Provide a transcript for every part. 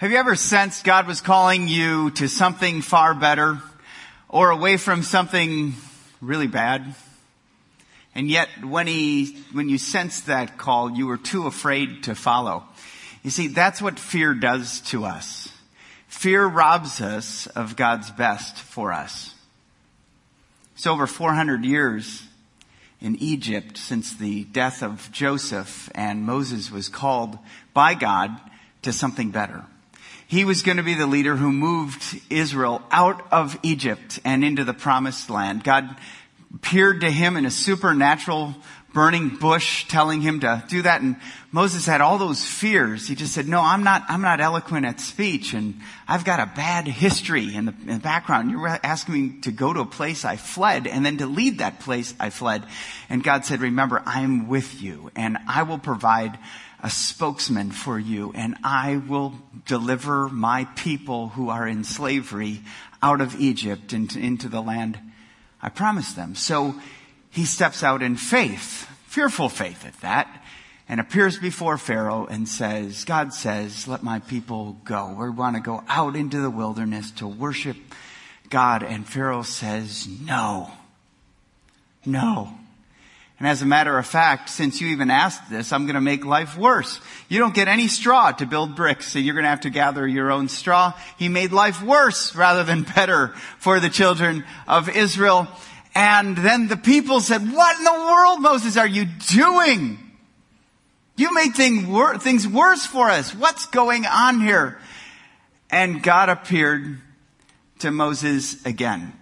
Have you ever sensed God was calling you to something far better or away from something really bad? And yet when he, when you sensed that call, you were too afraid to follow. You see, that's what fear does to us. Fear robs us of God's best for us. It's over 400 years in Egypt since the death of Joseph and Moses was called by God to something better. He was going to be the leader who moved Israel out of Egypt and into the promised land. God appeared to him in a supernatural burning bush telling him to do that. And Moses had all those fears. He just said, no, I'm not, I'm not eloquent at speech and I've got a bad history in the, in the background. You're asking me to go to a place I fled and then to lead that place I fled. And God said, remember, I'm with you and I will provide a spokesman for you and I will deliver my people who are in slavery out of Egypt into, into the land I promised them. So he steps out in faith, fearful faith at that, and appears before Pharaoh and says, God says, let my people go. We want to go out into the wilderness to worship God. And Pharaoh says, no, no. And as a matter of fact, since you even asked this, I'm going to make life worse. You don't get any straw to build bricks, so you're going to have to gather your own straw. He made life worse rather than better for the children of Israel. And then the people said, what in the world, Moses, are you doing? You made things worse for us. What's going on here? And God appeared to Moses again.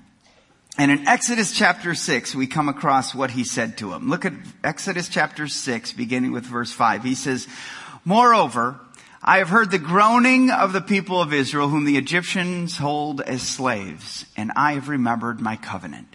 And in Exodus chapter 6, we come across what he said to him. Look at Exodus chapter 6, beginning with verse 5. He says, Moreover, I have heard the groaning of the people of Israel, whom the Egyptians hold as slaves, and I have remembered my covenant.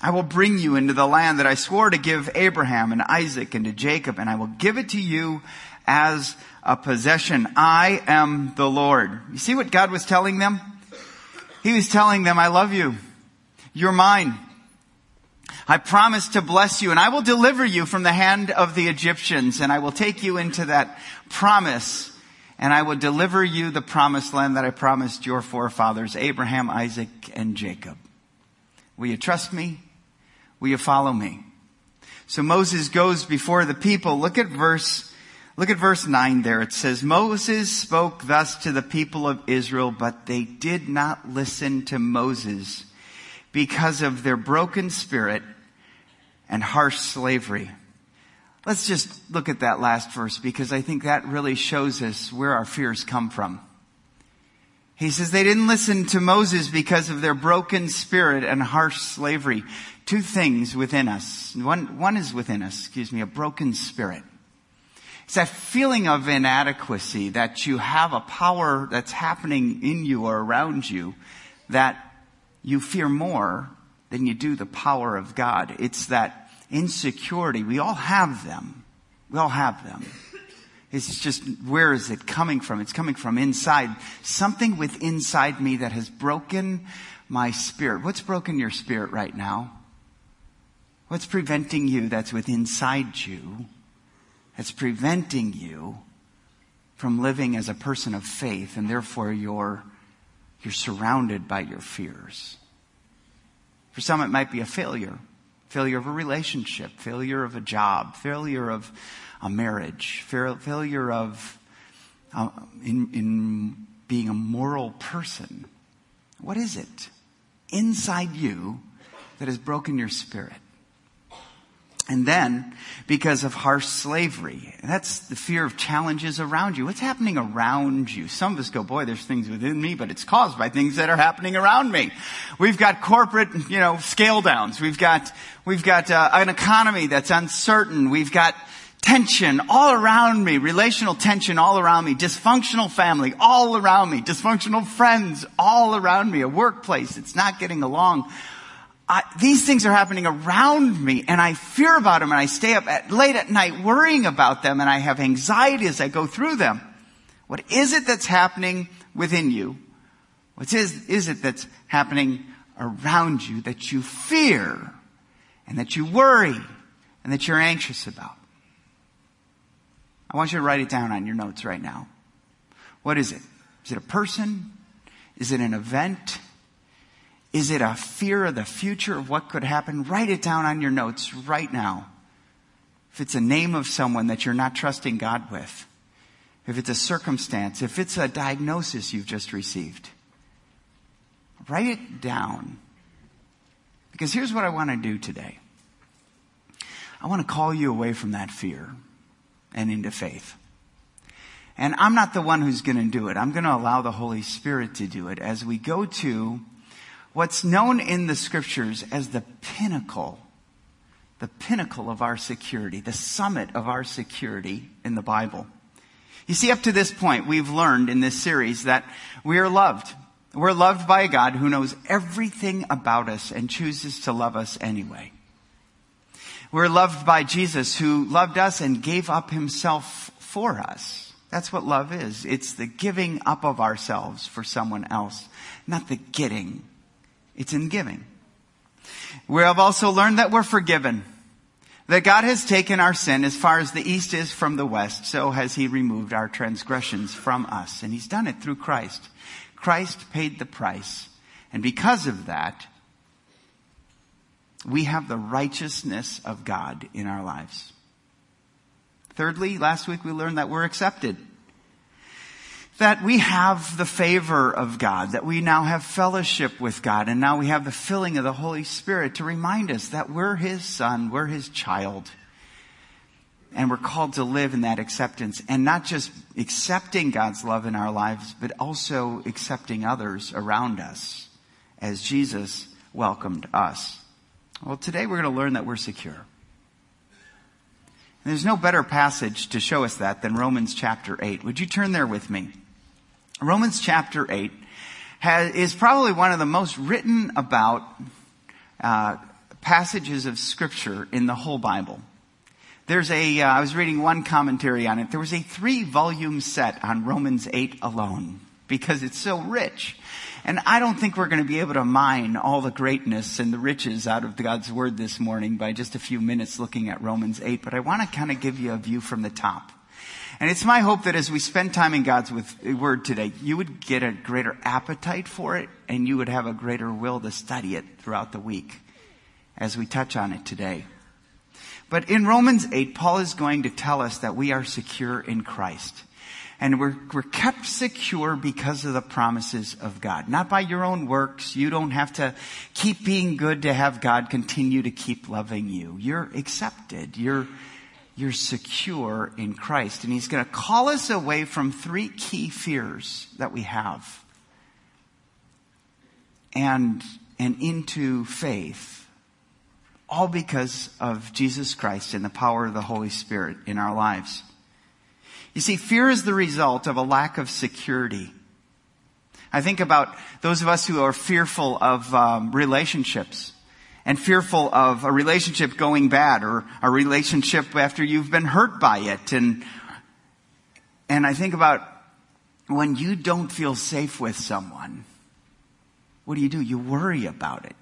I will bring you into the land that I swore to give Abraham and Isaac and to Jacob, and I will give it to you as a possession. I am the Lord. You see what God was telling them? He was telling them, I love you. You're mine. I promise to bless you and I will deliver you from the hand of the Egyptians and I will take you into that promise and I will deliver you the promised land that I promised your forefathers, Abraham, Isaac, and Jacob. Will you trust me? Will you follow me? So Moses goes before the people. Look at verse Look at verse 9 there. It says, Moses spoke thus to the people of Israel, but they did not listen to Moses because of their broken spirit and harsh slavery. Let's just look at that last verse because I think that really shows us where our fears come from. He says they didn't listen to Moses because of their broken spirit and harsh slavery. Two things within us. One, one is within us, excuse me, a broken spirit. It's that feeling of inadequacy that you have a power that's happening in you or around you that you fear more than you do the power of God. It's that insecurity. We all have them. We all have them. It's just, where is it coming from? It's coming from inside. Something with inside me that has broken my spirit. What's broken your spirit right now? What's preventing you that's with inside you that's preventing you from living as a person of faith and therefore you're, you're surrounded by your fears. For some it might be a failure. Failure of a relationship, failure of a job, failure of a marriage, failure of uh, in, in being a moral person. What is it inside you that has broken your spirit? And then, because of harsh slavery, that's the fear of challenges around you. What's happening around you? Some of us go, boy, there's things within me, but it's caused by things that are happening around me. We've got corporate, you know, scale downs. We've got, we've got uh, an economy that's uncertain. We've got tension all around me, relational tension all around me, dysfunctional family all around me, dysfunctional friends all around me, a workplace that's not getting along I, these things are happening around me and I fear about them and I stay up at, late at night worrying about them and I have anxiety as I go through them. What is it that's happening within you? What is, is it that's happening around you that you fear and that you worry and that you're anxious about? I want you to write it down on your notes right now. What is it? Is it a person? Is it an event? Is it a fear of the future of what could happen? Write it down on your notes right now. If it's a name of someone that you're not trusting God with, if it's a circumstance, if it's a diagnosis you've just received, write it down. Because here's what I want to do today. I want to call you away from that fear and into faith. And I'm not the one who's going to do it. I'm going to allow the Holy Spirit to do it as we go to what's known in the scriptures as the pinnacle, the pinnacle of our security, the summit of our security in the Bible. You see, up to this point, we've learned in this series that we are loved. We're loved by a God who knows everything about us and chooses to love us anyway. We're loved by Jesus who loved us and gave up himself for us. That's what love is. It's the giving up of ourselves for someone else, not the getting it's in giving. We have also learned that we're forgiven. That God has taken our sin as far as the east is from the west, so has He removed our transgressions from us. And He's done it through Christ. Christ paid the price. And because of that, we have the righteousness of God in our lives. Thirdly, last week we learned that we're accepted that we have the favor of God, that we now have fellowship with God, and now we have the filling of the Holy Spirit to remind us that we're His son, we're His child. And we're called to live in that acceptance and not just accepting God's love in our lives, but also accepting others around us as Jesus welcomed us. Well, today we're going to learn that we're secure. And there's no better passage to show us that than Romans chapter 8. Would you turn there with me? Romans chapter 8 has, is probably one of the most written about uh, passages of scripture in the whole Bible. There's a. Uh, I was reading one commentary on it. There was a three volume set on Romans 8 alone because it's so rich. And I don't think we're going to be able to mine all the greatness and the riches out of God's word this morning by just a few minutes looking at Romans 8, but I want to kind of give you a view from the top. And it's my hope that as we spend time in God's word today, you would get a greater appetite for it and you would have a greater will to study it throughout the week as we touch on it today. But in Romans 8, Paul is going to tell us that we are secure in Christ. And we're, we're kept secure because of the promises of God. Not by your own works. You don't have to keep being good to have God continue to keep loving you. You're accepted. You're, you're secure in Christ. And he's going to call us away from three key fears that we have and, and into faith, all because of Jesus Christ and the power of the Holy Spirit in our lives. You see, fear is the result of a lack of security. I think about those of us who are fearful of um, relationships and fearful of a relationship going bad or a relationship after you've been hurt by it. And, and I think about when you don't feel safe with someone, what do you do? You worry about it.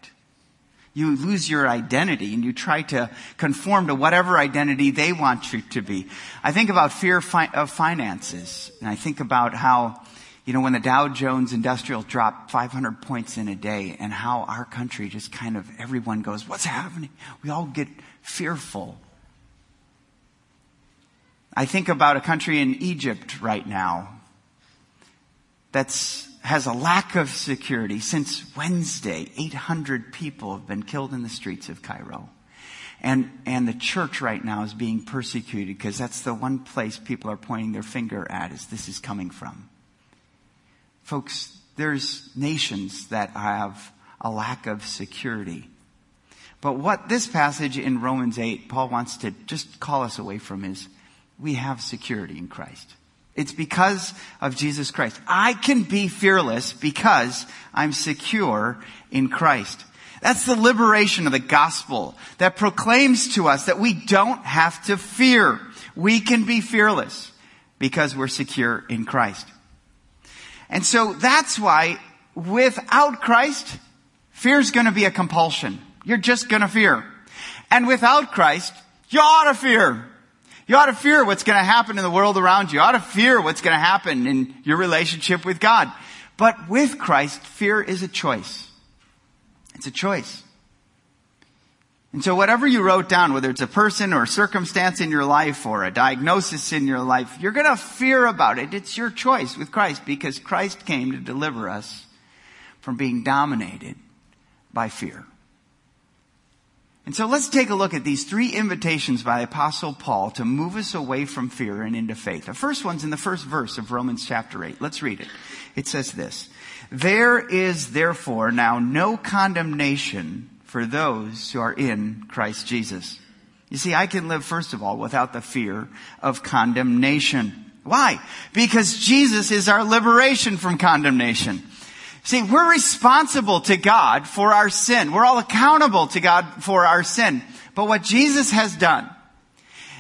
You lose your identity and you try to conform to whatever identity they want you to be. I think about fear of finances and I think about how you know, when the Dow Jones Industrial dropped 500 points in a day and how our country just kind of, everyone goes, what's happening? We all get fearful. I think about a country in Egypt right now that's has a lack of security. Since Wednesday, 800 people have been killed in the streets of Cairo. And, and the church right now is being persecuted because that's the one place people are pointing their finger at is this is coming from. Folks, there's nations that have a lack of security. But what this passage in Romans 8, Paul wants to just call us away from is we have security in Christ. It's because of Jesus Christ. I can be fearless because I'm secure in Christ. That's the liberation of the gospel that proclaims to us that we don't have to fear. We can be fearless because we're secure in Christ. And so that's why without Christ, fear is going to be a compulsion. You're just going to fear. And without Christ, you ought to fear. You ought to fear what's going to happen in the world around you. You ought to fear what's going to happen in your relationship with God. But with Christ, fear is a choice. It's a choice. And so whatever you wrote down, whether it's a person or a circumstance in your life or a diagnosis in your life, you're going to fear about it. It's your choice with Christ because Christ came to deliver us from being dominated by fear. And so let's take a look at these three invitations by the Apostle Paul to move us away from fear and into faith. The first one's in the first verse of Romans chapter 8. Let's read it. It says this, There is therefore now no condemnation for those who are in Christ Jesus. You see, I can live, first of all, without the fear of condemnation. Why? Because Jesus is our liberation from condemnation. See, we're responsible to God for our sin. We're all accountable to God for our sin. But what Jesus has done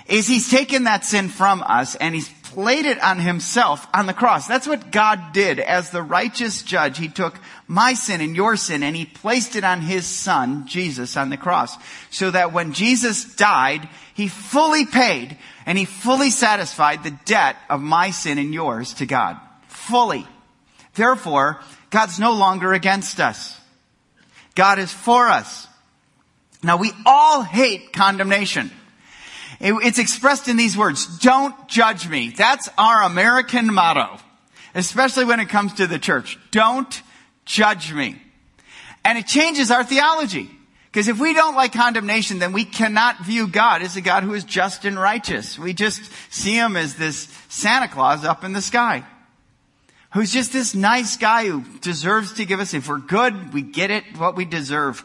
is he's taken that sin from us and he's laid it on himself on the cross. That's what God did as the righteous judge. He took my sin and your sin and he placed it on his son, Jesus, on the cross. So that when Jesus died, he fully paid and he fully satisfied the debt of my sin and yours to God. Fully. Therefore, God's no longer against us. God is for us. Now we all hate condemnation. It's expressed in these words, don't judge me. That's our American motto, especially when it comes to the church. Don't judge me. And it changes our theology. Because if we don't like condemnation, then we cannot view God as a God who is just and righteous. We just see him as this Santa Claus up in the sky. Who's just this nice guy who deserves to give us, if we're good, we get it, what we deserve.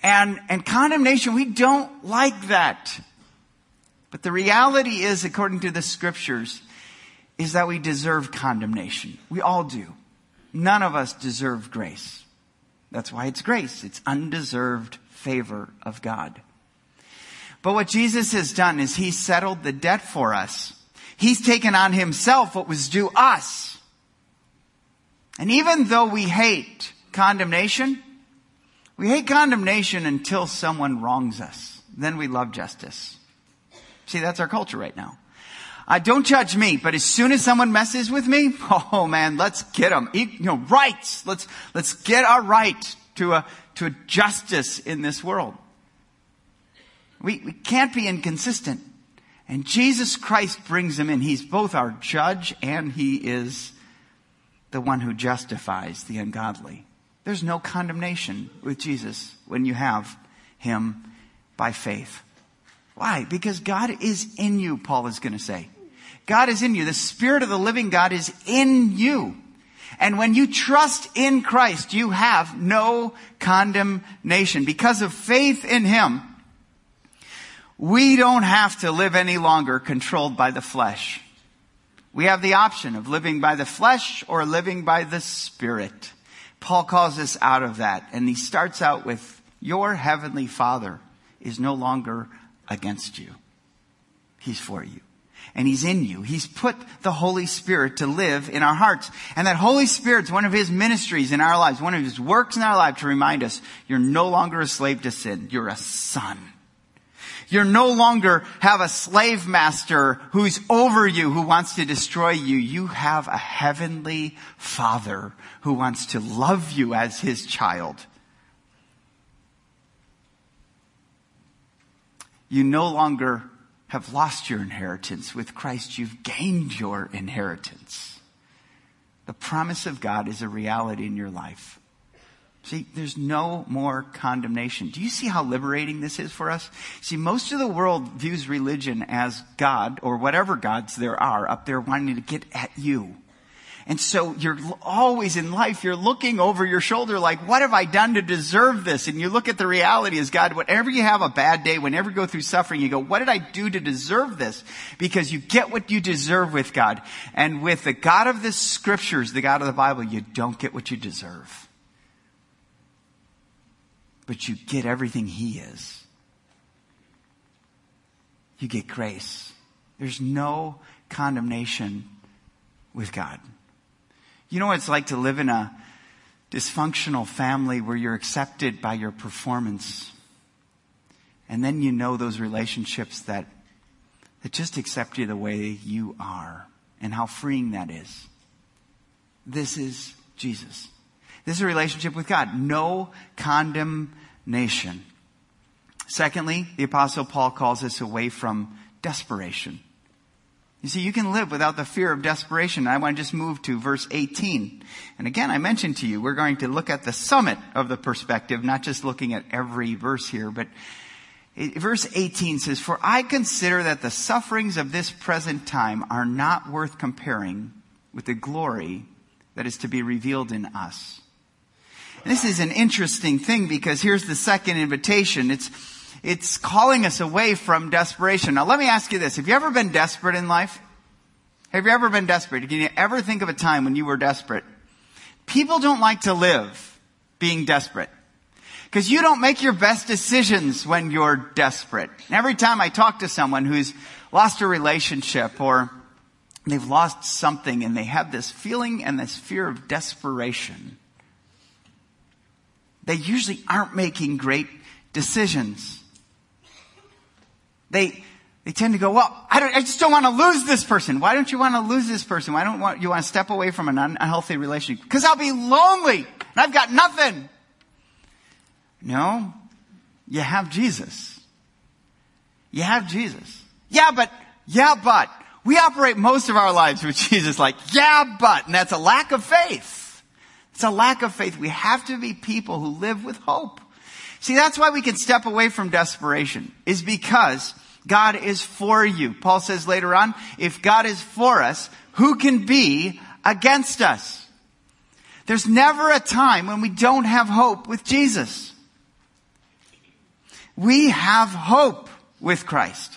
And, and condemnation, we don't like that. But the reality is, according to the scriptures, is that we deserve condemnation. We all do. None of us deserve grace. That's why it's grace. It's undeserved favor of God. But what Jesus has done is He's settled the debt for us. He's taken on Himself what was due us. And even though we hate condemnation, we hate condemnation until someone wrongs us. Then we love justice. See, that's our culture right now. Uh, don't judge me, but as soon as someone messes with me, oh man, let's get them. You know, rights. Let's, let's get our right to a, to a justice in this world. We, we can't be inconsistent. And Jesus Christ brings them in. He's both our judge and he is the one who justifies the ungodly. There's no condemnation with Jesus when you have him by faith. Why? Because God is in you, Paul is going to say. God is in you. The Spirit of the living God is in you. And when you trust in Christ, you have no condemnation. Because of faith in Him, we don't have to live any longer controlled by the flesh. We have the option of living by the flesh or living by the Spirit. Paul calls us out of that. And he starts out with, Your heavenly Father is no longer against you. He's for you. And He's in you. He's put the Holy Spirit to live in our hearts. And that Holy Spirit's one of His ministries in our lives, one of His works in our life to remind us, you're no longer a slave to sin. You're a son. You're no longer have a slave master who's over you, who wants to destroy you. You have a heavenly father who wants to love you as his child you no longer have lost your inheritance. With Christ, you've gained your inheritance. The promise of God is a reality in your life. See, there's no more condemnation. Do you see how liberating this is for us? See, most of the world views religion as God, or whatever gods there are, up there wanting to get at you. And so you're always in life, you're looking over your shoulder like, what have I done to deserve this? And you look at the reality as God, whenever you have a bad day, whenever you go through suffering, you go, what did I do to deserve this? Because you get what you deserve with God. And with the God of the scriptures, the God of the Bible, you don't get what you deserve. but you get everything He is. You get grace. There's no condemnation with God. You know what it's like to live in a dysfunctional family where you're accepted by your performance. And then you know those relationships that, that just accept you the way you are and how freeing that is. This is Jesus. This is a relationship with God. No condemnation. Secondly, the apostle Paul calls us away from desperation. You see, you can live without the fear of desperation. I want to just move to verse 18. And again, I mentioned to you, we're going to look at the summit of the perspective, not just looking at every verse here, but verse 18 says, For I consider that the sufferings of this present time are not worth comparing with the glory that is to be revealed in us. And this is an interesting thing because here's the second invitation. It's, it's calling us away from desperation. Now let me ask you this. Have you ever been desperate in life? Have you ever been desperate? Can you ever think of a time when you were desperate? People don't like to live being desperate. Because you don't make your best decisions when you're desperate. And every time I talk to someone who's lost a relationship or they've lost something and they have this feeling and this fear of desperation, they usually aren't making great decisions. They, they tend to go, well, I, I just don't want to lose this person. Why don't you want to lose this person? Why don't want, you want to step away from an unhealthy relationship? Because I'll be lonely and I've got nothing. No, you have Jesus. You have Jesus. Yeah, but, yeah, but. We operate most of our lives with Jesus like, yeah, but. And that's a lack of faith. It's a lack of faith. We have to be people who live with hope. See, that's why we can step away from desperation, is because God is for you. Paul says later on, if God is for us, who can be against us? There's never a time when we don't have hope with Jesus. We have hope with Christ.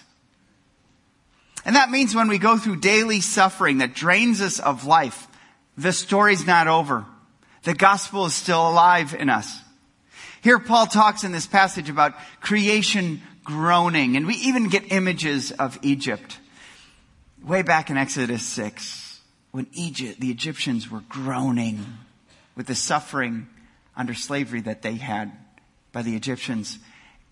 And that means when we go through daily suffering that drains us of life, the story's not over. The gospel is still alive in us. Here Paul talks in this passage about creation groaning, and we even get images of Egypt. Way back in Exodus 6, when Egypt, the Egyptians were groaning with the suffering under slavery that they had by the Egyptians.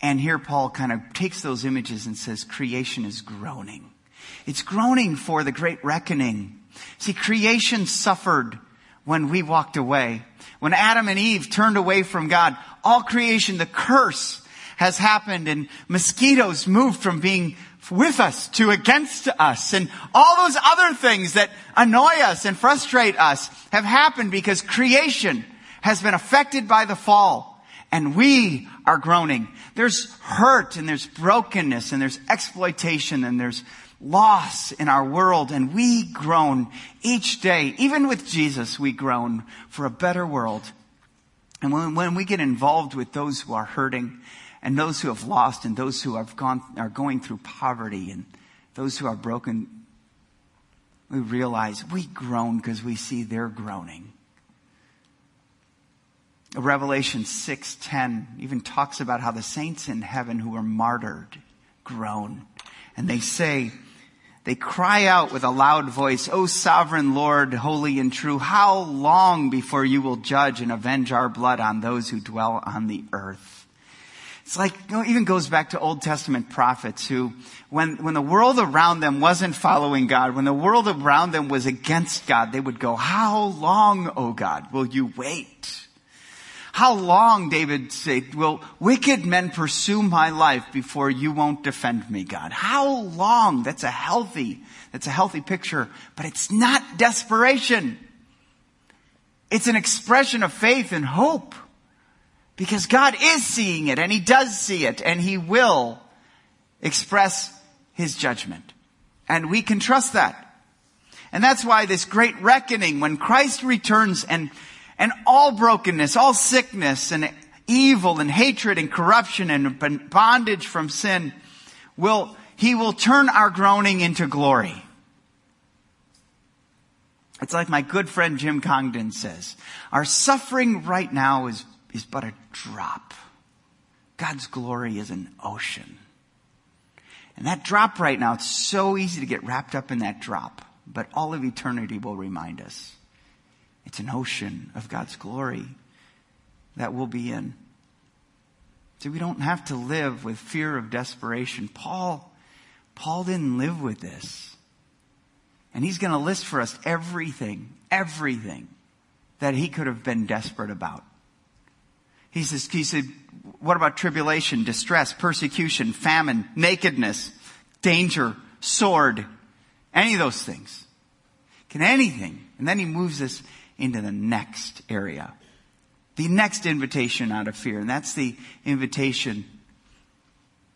And here Paul kind of takes those images and says creation is groaning. It's groaning for the great reckoning. See, creation suffered when we walked away. When Adam and Eve turned away from God, all creation, the curse has happened and mosquitoes moved from being with us to against us and all those other things that annoy us and frustrate us have happened because creation has been affected by the fall and we are groaning. There's hurt and there's brokenness and there's exploitation and there's loss in our world and we groan each day. Even with Jesus, we groan for a better world. And when, when we get involved with those who are hurting and those who have lost and those who have gone, are going through poverty and those who are broken, we realize we groan because we see they're groaning. Revelation 6:10 even talks about how the saints in heaven who are martyred groan. And they say, they cry out with a loud voice, O sovereign Lord, holy and true, how long before you will judge and avenge our blood on those who dwell on the earth? It's like, you know, it even goes back to Old Testament prophets who, when, when the world around them wasn't following God, when the world around them was against God, they would go, how long, O God, will you wait? How long, David said, will wicked men pursue my life before you won't defend me, God? How long? That's a healthy, that's a healthy picture, but it's not desperation. It's an expression of faith and hope. Because God is seeing it and He does see it and He will express His judgment. And we can trust that. And that's why this great reckoning, when Christ returns and and all brokenness, all sickness and evil and hatred and corruption and bondage from sin will, he will turn our groaning into glory. It's like my good friend Jim Congdon says, our suffering right now is, is but a drop God's glory is an ocean. And that drop right now, it's so easy to get wrapped up in that drop, but all of eternity will remind us. It's an ocean of God's glory that we'll be in. So we don't have to live with fear of desperation. Paul, Paul didn't live with this. And he's going to list for us everything, everything that he could have been desperate about. He says, he said, what about tribulation, distress, persecution, famine, nakedness, danger, sword, any of those things? Can anything? And then he moves us into the next area. The next invitation out of fear, and that's the invitation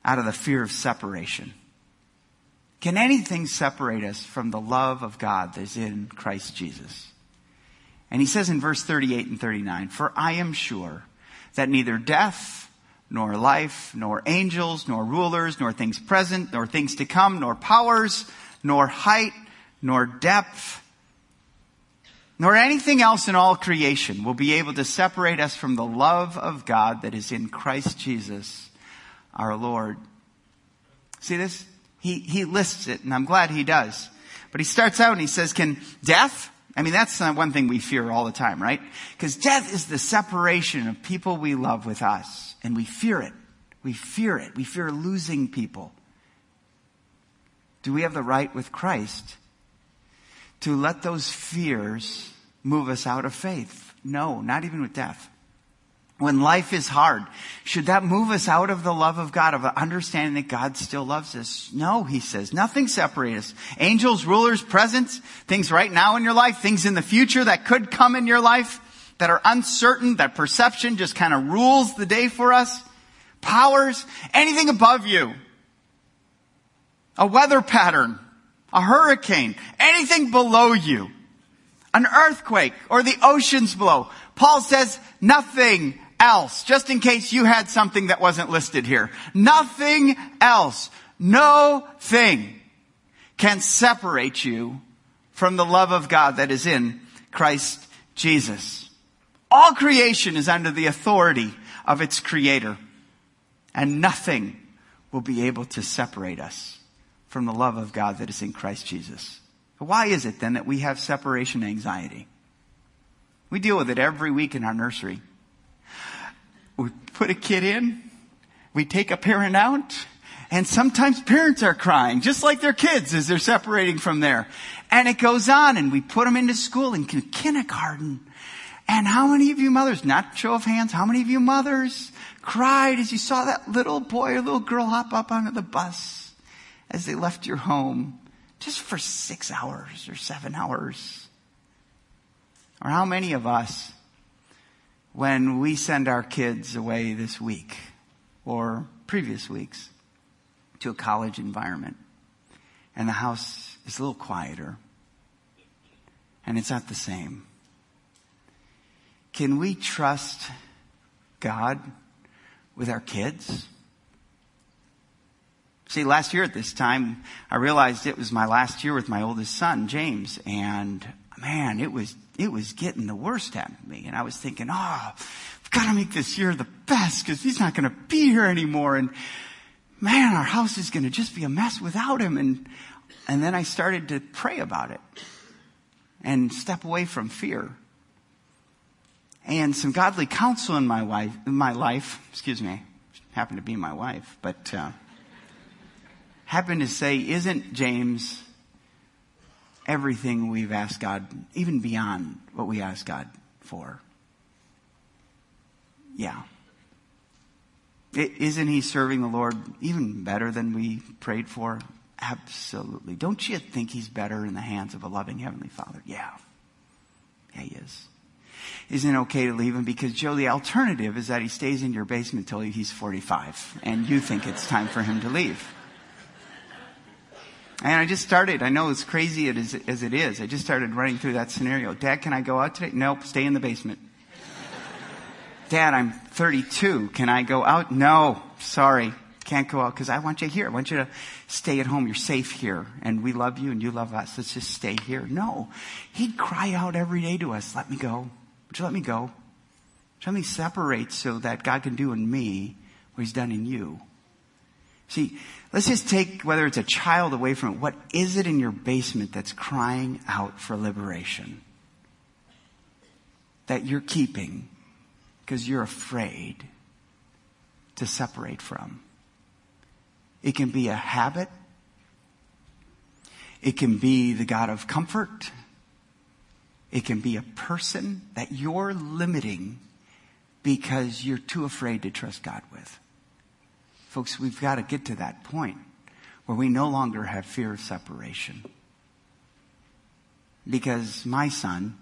out of the fear of separation. Can anything separate us from the love of God that is in Christ Jesus? And he says in verse 38 and 39, For I am sure that neither death, nor life, nor angels, nor rulers, nor things present, nor things to come, nor powers, nor height, nor depth, nor anything else in all creation will be able to separate us from the love of God that is in Christ Jesus, our Lord. See this? He, he lists it, and I'm glad he does. But he starts out and he says, can death, I mean, that's one thing we fear all the time, right? Because death is the separation of people we love with us, and we fear it. We fear it. We fear losing people. Do we have the right with Christ to let those fears move us out of faith? No, not even with death when life is hard, should that move us out of the love of God, of understanding that God still loves us? No, he says. Nothing separates us. Angels, rulers, presence, things right now in your life, things in the future that could come in your life that are uncertain, that perception just kind of rules the day for us. Powers, anything above you. A weather pattern, a hurricane, anything below you. An earthquake or the oceans below. Paul says nothing else, just in case you had something that wasn't listed here. Nothing else, no thing can separate you from the love of God that is in Christ Jesus. All creation is under the authority of its creator and nothing will be able to separate us from the love of God that is in Christ Jesus. Why is it then that we have separation anxiety? We deal with it every week in our nursery we put a kid in, we take a parent out, and sometimes parents are crying, just like their kids as they're separating from there. And it goes on, and we put them into school in kindergarten. And how many of you mothers, not show of hands, how many of you mothers cried as you saw that little boy or little girl hop up onto the bus as they left your home just for six hours or seven hours? Or how many of us when we send our kids away this week or previous weeks to a college environment and the house is a little quieter and it's not the same. Can we trust God with our kids? See, last year at this time, I realized it was my last year with my oldest son, James, and man, it was it was getting the worst out of me. And I was thinking, oh, I've got to make this year the best because he's not going to be here anymore. And man, our house is going to just be a mess without him. And, and then I started to pray about it and step away from fear. And some godly counsel in my wife, in my life, excuse me, happened to be my wife, but, uh, happened to say, isn't James everything we've asked God, even beyond what we ask God for. Yeah. is not he serving the Lord even better than we prayed for? Absolutely. Don't you think he's better in the hands of a loving Heavenly Father? Yeah. Yeah, he is. Isn't it okay to leave him? Because Joe, the alternative is that he stays in your basement until he's 45 and you think it's time for him to leave. And I just started, I know as crazy as it is, I just started running through that scenario. Dad, can I go out today? Nope, stay in the basement. Dad, I'm 32. Can I go out? No, sorry. Can't go out because I want you here. I want you to stay at home. You're safe here. And we love you and you love us. Let's just stay here. No. He'd cry out every day to us, let me go. Would you let me go? Let me separate so that God can do in me what he's done in you. See, let's just take whether it's a child away from it. What is it in your basement that's crying out for liberation? That you're keeping because you're afraid to separate from. It can be a habit. It can be the God of comfort. It can be a person that you're limiting because you're too afraid to trust God with. Folks, we've got to get to that point where we no longer have fear of separation. Because my son,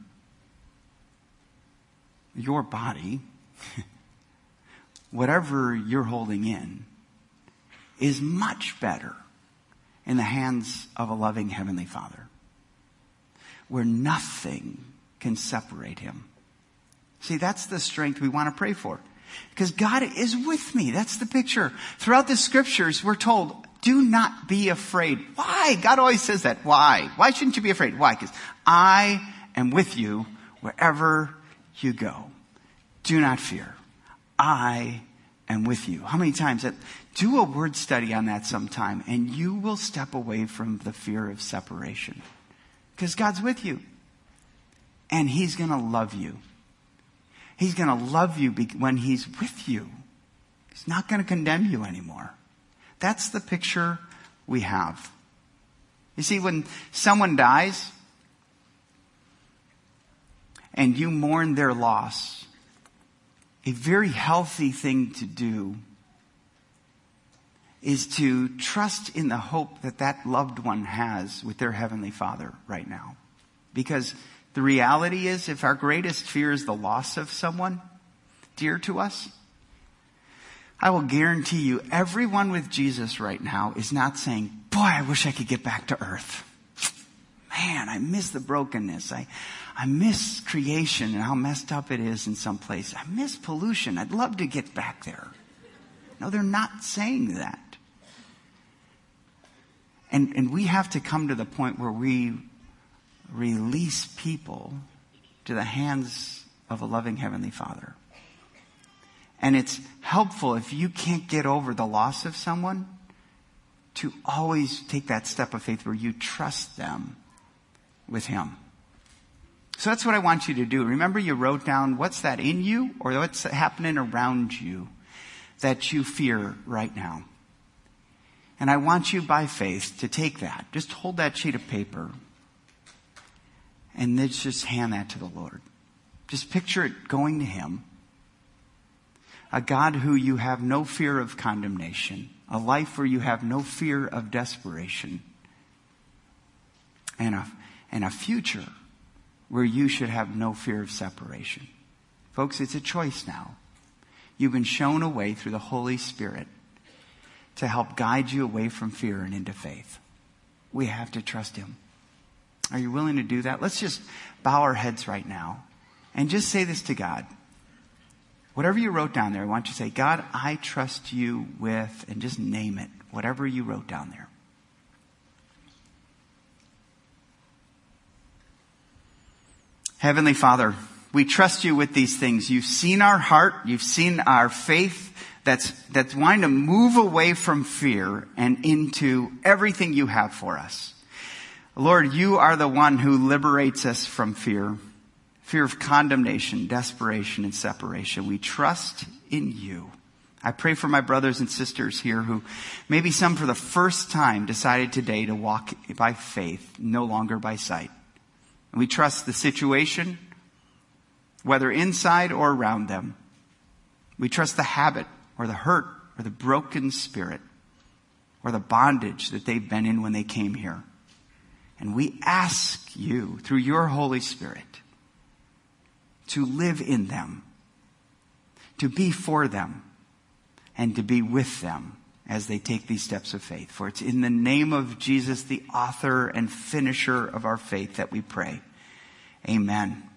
your body, whatever you're holding in, is much better in the hands of a loving Heavenly Father, where nothing can separate him. See, that's the strength we want to pray for. Because God is with me. That's the picture. Throughout the scriptures, we're told, do not be afraid. Why? God always says that. Why? Why shouldn't you be afraid? Why? Because I am with you wherever you go. Do not fear. I am with you. How many times do a word study on that sometime and you will step away from the fear of separation. Because God's with you. And He's gonna love you. He's going to love you when He's with you. He's not going to condemn you anymore. That's the picture we have. You see, when someone dies and you mourn their loss, a very healthy thing to do is to trust in the hope that that loved one has with their Heavenly Father right now. Because the reality is, if our greatest fear is the loss of someone dear to us, I will guarantee you everyone with Jesus right now is not saying, boy, I wish I could get back to earth. Man, I miss the brokenness. I, I miss creation and how messed up it is in some place. I miss pollution. I'd love to get back there. No, they're not saying that. And, and we have to come to the point where we release people to the hands of a loving Heavenly Father. And it's helpful if you can't get over the loss of someone to always take that step of faith where you trust them with Him. So that's what I want you to do. Remember you wrote down what's that in you or what's happening around you that you fear right now. And I want you by faith to take that. Just hold that sheet of paper and then just hand that to the Lord. Just picture it going to Him. A God who you have no fear of condemnation, a life where you have no fear of desperation, and a, and a future where you should have no fear of separation. Folks, it's a choice now. You've been shown a way through the Holy Spirit to help guide you away from fear and into faith. We have to trust Him. Are you willing to do that? Let's just bow our heads right now and just say this to God. Whatever you wrote down there, I want you to say, God, I trust you with, and just name it, whatever you wrote down there. Heavenly Father, we trust you with these things. You've seen our heart. You've seen our faith that's, that's wanting to move away from fear and into everything you have for us. Lord, you are the one who liberates us from fear, fear of condemnation, desperation, and separation. We trust in you. I pray for my brothers and sisters here who maybe some for the first time decided today to walk by faith, no longer by sight. And we trust the situation, whether inside or around them. We trust the habit or the hurt or the broken spirit or the bondage that they've been in when they came here. And we ask you, through your Holy Spirit, to live in them, to be for them, and to be with them as they take these steps of faith. For it's in the name of Jesus, the author and finisher of our faith, that we pray. Amen.